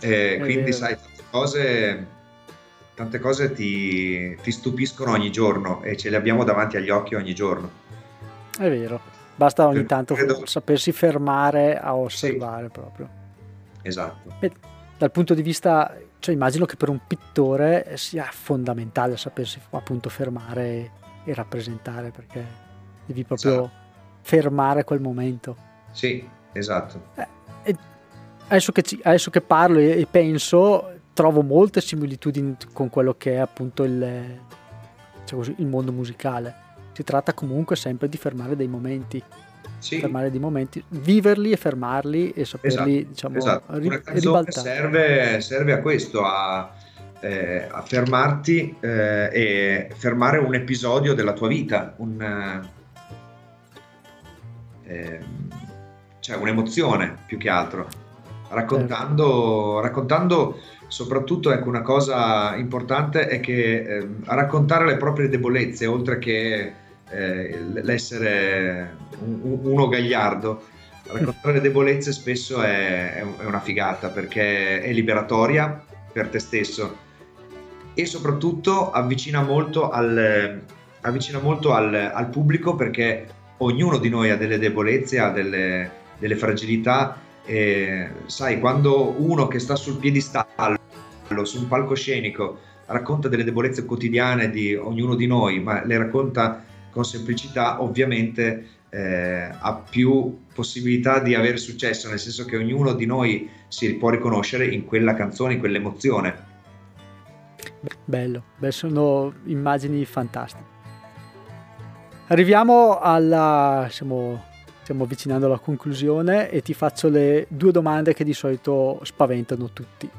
Eh, quindi vero. sai, tante cose, tante cose ti, ti, stupiscono ogni giorno e ce le abbiamo davanti agli occhi ogni giorno. È vero, basta ogni tanto Credo... sapersi fermare a osservare sì. proprio. Esatto. E dal punto di vista, cioè immagino che per un pittore sia fondamentale sapersi appunto fermare e rappresentare perché devi proprio esatto. fermare quel momento. Sì, esatto. Eh, adesso, che ci, adesso che parlo e, e, penso, trovo molte similitudini con quello che è appunto il, cioè così, il mondo musicale. Si tratta comunque sempre di fermare dei momenti. Sì. fermare dei momenti, viverli e fermarli e saperli esatto, diciamo, esatto. Ri- ribaltare. Serve, serve, a questo, a, eh, a fermarti eh, e fermare un episodio della tua vita, un, eh, cioè un'emozione più che altro, raccontando, certo. raccontando soprattutto ecco, una cosa importante è che eh, raccontare le proprie debolezze, oltre che eh, l'essere un, uno gagliardo, raccontare le debolezze spesso è, è, una figata perché è liberatoria per te stesso e soprattutto avvicina molto al, avvicina molto al, al pubblico perché ognuno di noi ha delle debolezze, ha delle, delle fragilità e sai quando uno che sta sul piedistallo su un palcoscenico racconta delle debolezze quotidiane di ognuno di noi ma le racconta con semplicità ovviamente eh, ha più possibilità di avere successo nel senso che ognuno di noi si può riconoscere in quella canzone, in quell'emozione bello, beh, sono immagini fantastiche Arriviamo alla... Siamo, stiamo avvicinando alla conclusione e ti faccio le due domande che di solito spaventano tutti.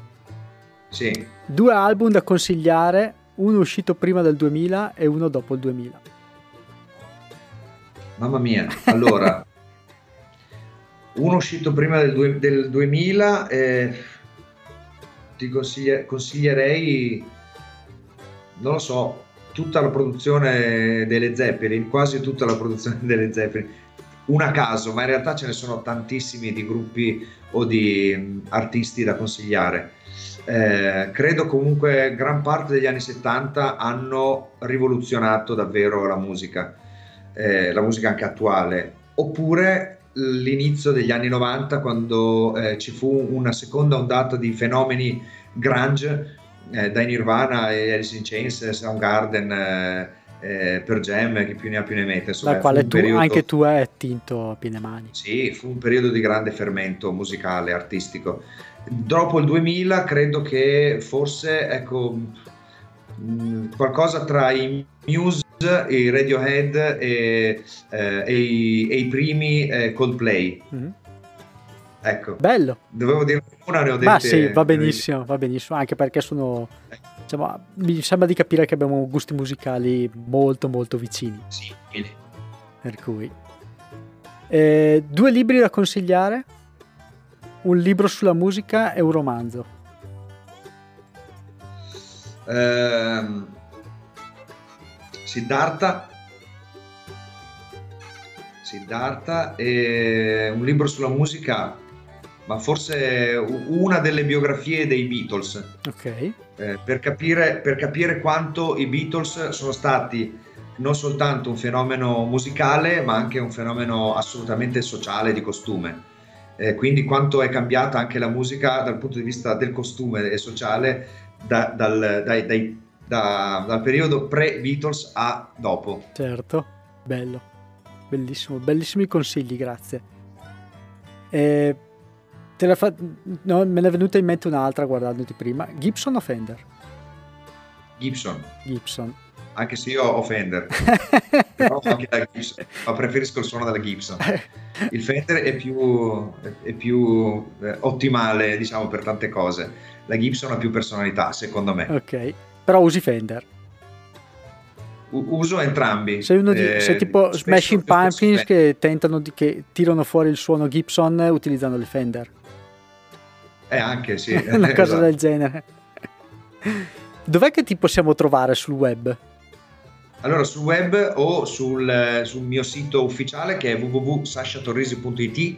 Sì. Due album da consigliare, uno uscito prima del 2000 e uno dopo il 2000. Mamma mia, allora, uno uscito prima del, due, del 2000, eh, ti consigli- consiglierei, non lo so, tutta la produzione delle Zeppelin, quasi tutta la produzione delle Zeppelin, una a caso, ma in realtà ce ne sono tantissimi di gruppi o di artisti da consigliare. Eh, credo comunque gran parte degli anni 70 hanno rivoluzionato davvero la musica, eh, la musica anche attuale, oppure l'inizio degli anni 90 quando eh, ci fu una seconda ondata di fenomeni grunge eh, dai Nirvana e Alice in Chains, Soundgarden, eh, eh, per Jam, che più ne ha più ne mette. Insomma, quale tu, periodo... anche tu hai tinto a piene mani. Sì, fu un periodo di grande fermento musicale, artistico. Dopo il 2000 credo che forse, ecco, mh, mm, qualcosa tra i Muse, i Radiohead e, eh, e, i, e i, primi eh, Coldplay. Mm-hmm Ecco. Bello. Dovevo dire una, ne ho dette. Ma sì, va benissimo, va benissimo, anche perché sono... Diciamo, mi sembra di capire che abbiamo gusti musicali molto molto vicini. Sì. Per cui... Eh, due libri da consigliare? Un libro sulla musica e un romanzo. Ehm, Siddhartha Siddhartha e un libro sulla musica ma forse una delle biografie dei Beatles. Ok. Eh, per, capire, per capire quanto i Beatles sono stati non soltanto un fenomeno musicale, ma anche un fenomeno assolutamente sociale di costume. Eh, quindi quanto è cambiata anche la musica dal punto di vista del costume e sociale da, dal, dai, dai, da, dal, periodo pre-Beatles a dopo. Certo, bello, bellissimo, bellissimi consigli, grazie. Eh, fa... no, me ne è venuta in mente un'altra guardandoti prima. Gibson o Fender? Gibson. Gibson. Anche se io ho Fender, però anche la Gibson, ma preferisco il suono della Gibson. Il Fender è più, è più eh, ottimale, diciamo, per tante cose. La Gibson ha più personalità, secondo me. Ok, però usi Fender. uso entrambi. Sei uno di, eh, sei tipo Smashing Pumpkins che tentano di, che tirano fuori il suono Gibson utilizzando il Fender. Eh, anche sì. Una cosa esatto. del genere. Dov'è che ti possiamo trovare sul web? Allora, sul web o sul, sul mio sito ufficiale che è www.sasciatorrisi.it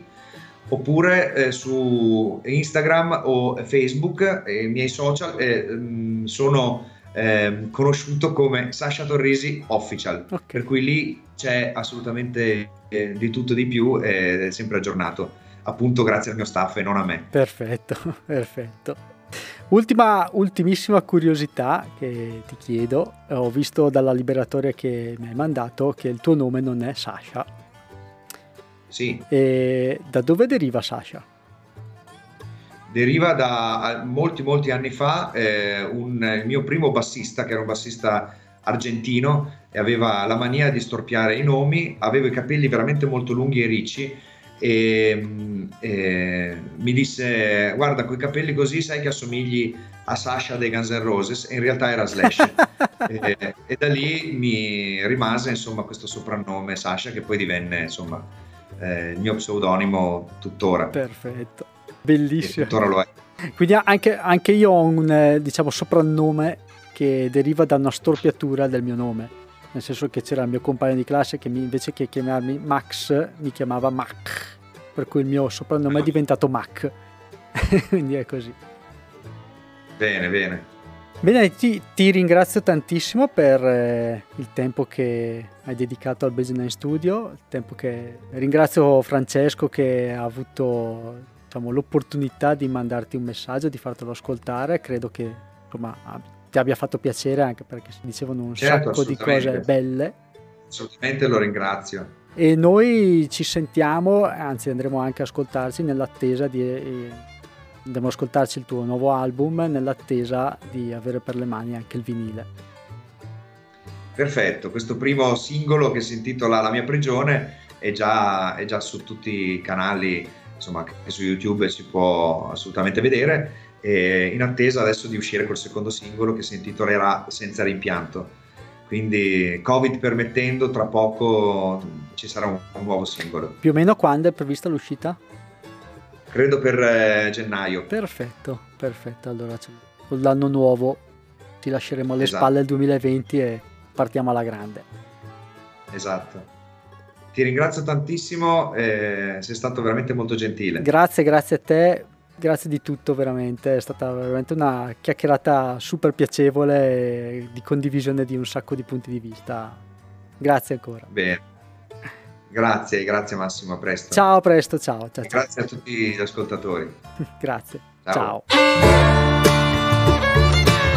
oppure eh, su Instagram o Facebook, eh, i miei social eh, mm, sono eh, conosciuto come Sasha Torrisi Official, okay. per cui lì c'è assolutamente eh, di tutto di più ed è sempre aggiornato appunto grazie al mio staff e non a me. Perfetto, perfetto. Ultima, ultimissima curiosità che ti chiedo, ho visto dalla liberatoria che mi hai mandato che il tuo nome non è Sasha. Sì. E da dove deriva Sasha? Deriva da molti molti anni fa eh, un, il mio primo bassista, che era un bassista argentino e aveva la mania di storpiare i nomi, aveva i capelli veramente molto lunghi e ricci e, e mi disse guarda con i capelli così sai che assomigli a Sasha dei Guns N' Roses. E in realtà era Slash. E, e, da lì mi rimase insomma questo soprannome Sasha che poi divenne insomma eh, il mio pseudonimo tuttora. Perfetto. Bellissimo. Tuttora lo è. Quindi anche, anche io ho un eh, diciamo soprannome che deriva da una storpiatura del mio nome nel senso che c'era il mio compagno di classe che mi, invece che chiamarmi Max mi chiamava Mac, per cui il mio soprannome è diventato Mac, quindi è così. Bene, bene. Bene, ti, ti, ringrazio tantissimo per eh, il tempo che hai dedicato al Bridge Studio, che... ringrazio Francesco che ha avuto diciamo, l'opportunità di mandarti un messaggio, di fartelo ascoltare, credo che insomma, ti abbia fatto piacere anche perché si dicevano un certo, sacco di cose belle. Assolutamente lo ringrazio. E noi ci sentiamo, anzi andremo anche a ascoltarci nell'attesa di eh, andremo ad ascoltarci il tuo nuovo album nell'attesa di avere per le mani anche il vinile. Perfetto, questo primo singolo che si intitola La mia prigione è già, è già su tutti i canali, insomma, che su YouTube si può assolutamente vedere. E in attesa adesso di uscire col secondo singolo che si intitolerà Senza rimpianto. Quindi, Covid permettendo, tra poco ci sarà un, un nuovo singolo. Più o meno quando è prevista l'uscita? credo per eh, gennaio. Perfetto, perfetto. Allora con l'anno nuovo ti lasceremo alle esatto. spalle il 2020 e partiamo alla grande. Esatto. Ti ringrazio tantissimo, eh, sei stato veramente molto gentile. Grazie, grazie a te, grazie di tutto veramente, è stata veramente una chiacchierata super piacevole di condivisione di un sacco di punti di vista. Grazie ancora. Bene. Grazie, grazie Massimo, a presto. Ciao, a presto, ciao. ciao, ciao. Grazie a tutti gli ascoltatori. grazie. Ciao. ciao.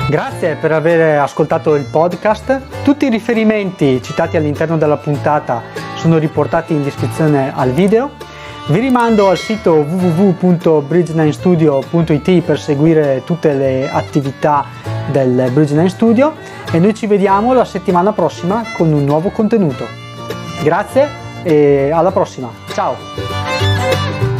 Grazie per aver ascoltato il podcast. Tutti i riferimenti citati all'interno della puntata sono riportati in descrizione al video. Vi rimando al sito www.bridge9studio.it per seguire tutte le attività del Bridge9 Studio e noi ci vediamo la settimana prossima con un nuovo contenuto. Grazie e alla prossima. Ciao!